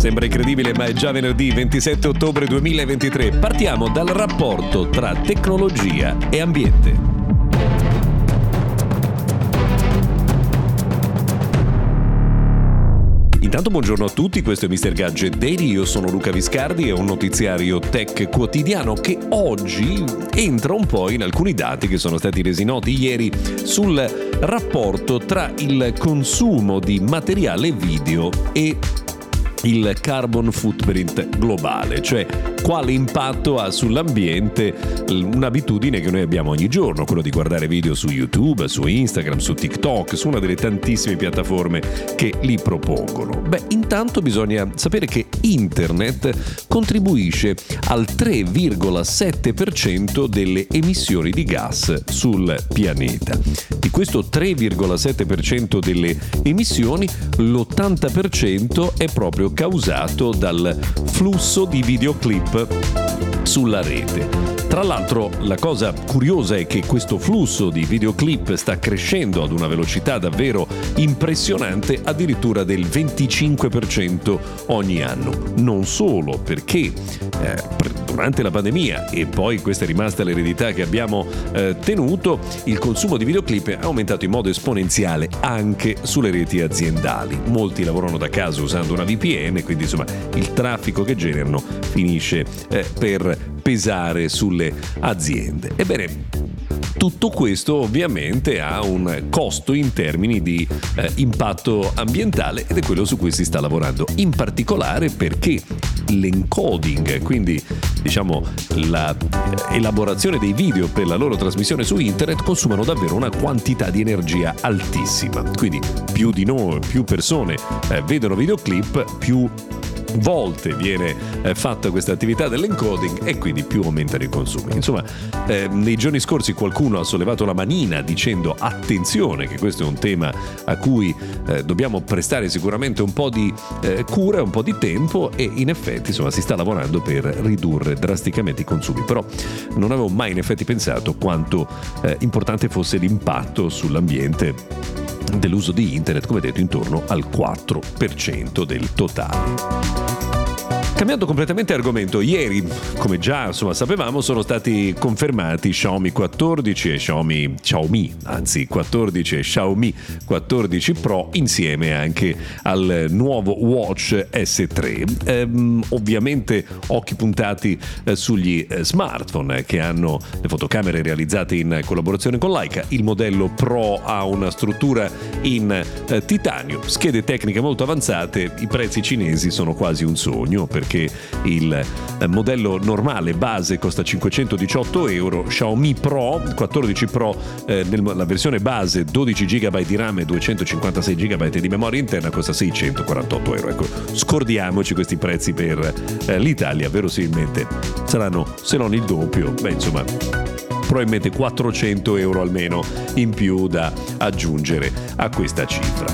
Sembra incredibile, ma è già venerdì 27 ottobre 2023. Partiamo dal rapporto tra tecnologia e ambiente. Intanto buongiorno a tutti, questo è Mr. Gadget Daily, io sono Luca Viscardi e un notiziario tech quotidiano che oggi entra un po' in alcuni dati che sono stati resi noti ieri sul rapporto tra il consumo di materiale video e il carbon footprint globale, cioè quale impatto ha sull'ambiente un'abitudine che noi abbiamo ogni giorno, quello di guardare video su YouTube, su Instagram, su TikTok, su una delle tantissime piattaforme che li propongono. Beh, intanto bisogna sapere che internet contribuisce al 3,7% delle emissioni di gas sul pianeta. Di questo 3,7% delle emissioni, l'80% è proprio causato dal flusso di videoclip hip-hop. Sulla rete. Tra l'altro la cosa curiosa è che questo flusso di videoclip sta crescendo ad una velocità davvero impressionante, addirittura del 25% ogni anno. Non solo perché eh, durante la pandemia e poi questa è rimasta l'eredità che abbiamo eh, tenuto, il consumo di videoclip è aumentato in modo esponenziale anche sulle reti aziendali. Molti lavorano da casa usando una VPN, quindi insomma il traffico che generano finisce eh, per pesare sulle aziende. Ebbene, tutto questo ovviamente ha un costo in termini di eh, impatto ambientale ed è quello su cui si sta lavorando, in particolare perché l'encoding, quindi diciamo l'elaborazione dei video per la loro trasmissione su internet consumano davvero una quantità di energia altissima. Quindi più di noi, più persone eh, vedono videoclip, più volte viene eh, fatta questa attività dell'encoding e quindi più aumentano i consumi. Insomma, eh, nei giorni scorsi qualcuno ha sollevato la manina dicendo attenzione che questo è un tema a cui eh, dobbiamo prestare sicuramente un po' di eh, cura, un po' di tempo e in effetti insomma, si sta lavorando per ridurre drasticamente i consumi. Però non avevo mai in effetti pensato quanto eh, importante fosse l'impatto sull'ambiente dell'uso di internet, come detto, intorno al 4% del totale. Cambiando completamente argomento, ieri, come già insomma, sapevamo, sono stati confermati Xiaomi 14 e Xiaomi, Xiaomi, anzi 14 e Xiaomi 14 Pro insieme anche al nuovo Watch S3. Ehm, ovviamente occhi puntati eh, sugli eh, smartphone che hanno le fotocamere realizzate in collaborazione con Leica. Il modello Pro ha una struttura in eh, titanio, schede tecniche molto avanzate, i prezzi cinesi sono quasi un sogno perché perché il eh, modello normale base costa 518 euro, Xiaomi Pro 14 Pro eh, nella versione base 12 GB di RAM e 256 GB di memoria interna costa 648 euro. Ecco, scordiamoci questi prezzi per eh, l'Italia, verosimilmente saranno se non il doppio, beh insomma probabilmente 400 euro almeno in più da aggiungere a questa cifra.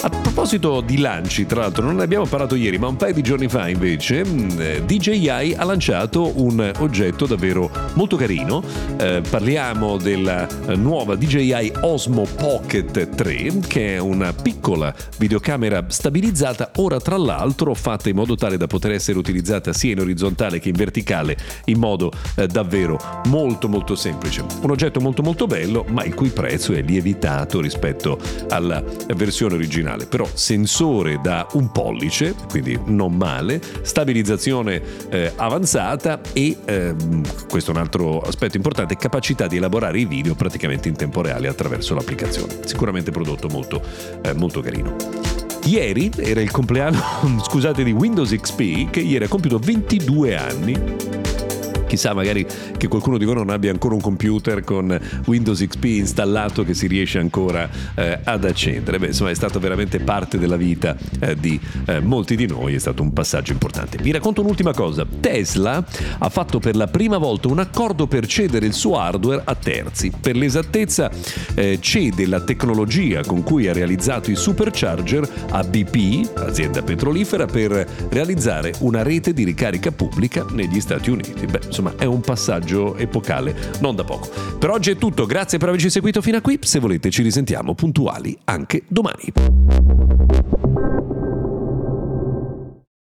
A proposito di lanci, tra l'altro non ne abbiamo parlato ieri, ma un paio di giorni fa invece mm, DJI ha lanciato un oggetto davvero molto carino. Eh, parliamo della nuova DJI Osmo Pocket 3, che è una piccola videocamera stabilizzata, ora tra l'altro fatta in modo tale da poter essere utilizzata sia in orizzontale che in verticale, in modo eh, davvero molto molto semplice. Un oggetto molto molto bello, ma il cui prezzo è lievitato rispetto alla versione originale originale, però sensore da un pollice, quindi non male, stabilizzazione eh, avanzata e ehm, questo è un altro aspetto importante, capacità di elaborare i video praticamente in tempo reale attraverso l'applicazione. Sicuramente prodotto molto, eh, molto carino. Ieri era il compleanno, scusate, di Windows XP che ieri ha compiuto 22 anni chissà magari che qualcuno di voi non abbia ancora un computer con Windows XP installato che si riesce ancora eh, ad accendere. Beh, insomma è stato veramente parte della vita eh, di eh, molti di noi, è stato un passaggio importante. Vi racconto un'ultima cosa, Tesla ha fatto per la prima volta un accordo per cedere il suo hardware a terzi. Per l'esattezza eh, cede la tecnologia con cui ha realizzato i supercharger a BP, azienda petrolifera, per realizzare una rete di ricarica pubblica negli Stati Uniti. Beh, insomma, insomma è un passaggio epocale, non da poco. Per oggi è tutto, grazie per averci seguito fino a qui, se volete ci risentiamo puntuali anche domani.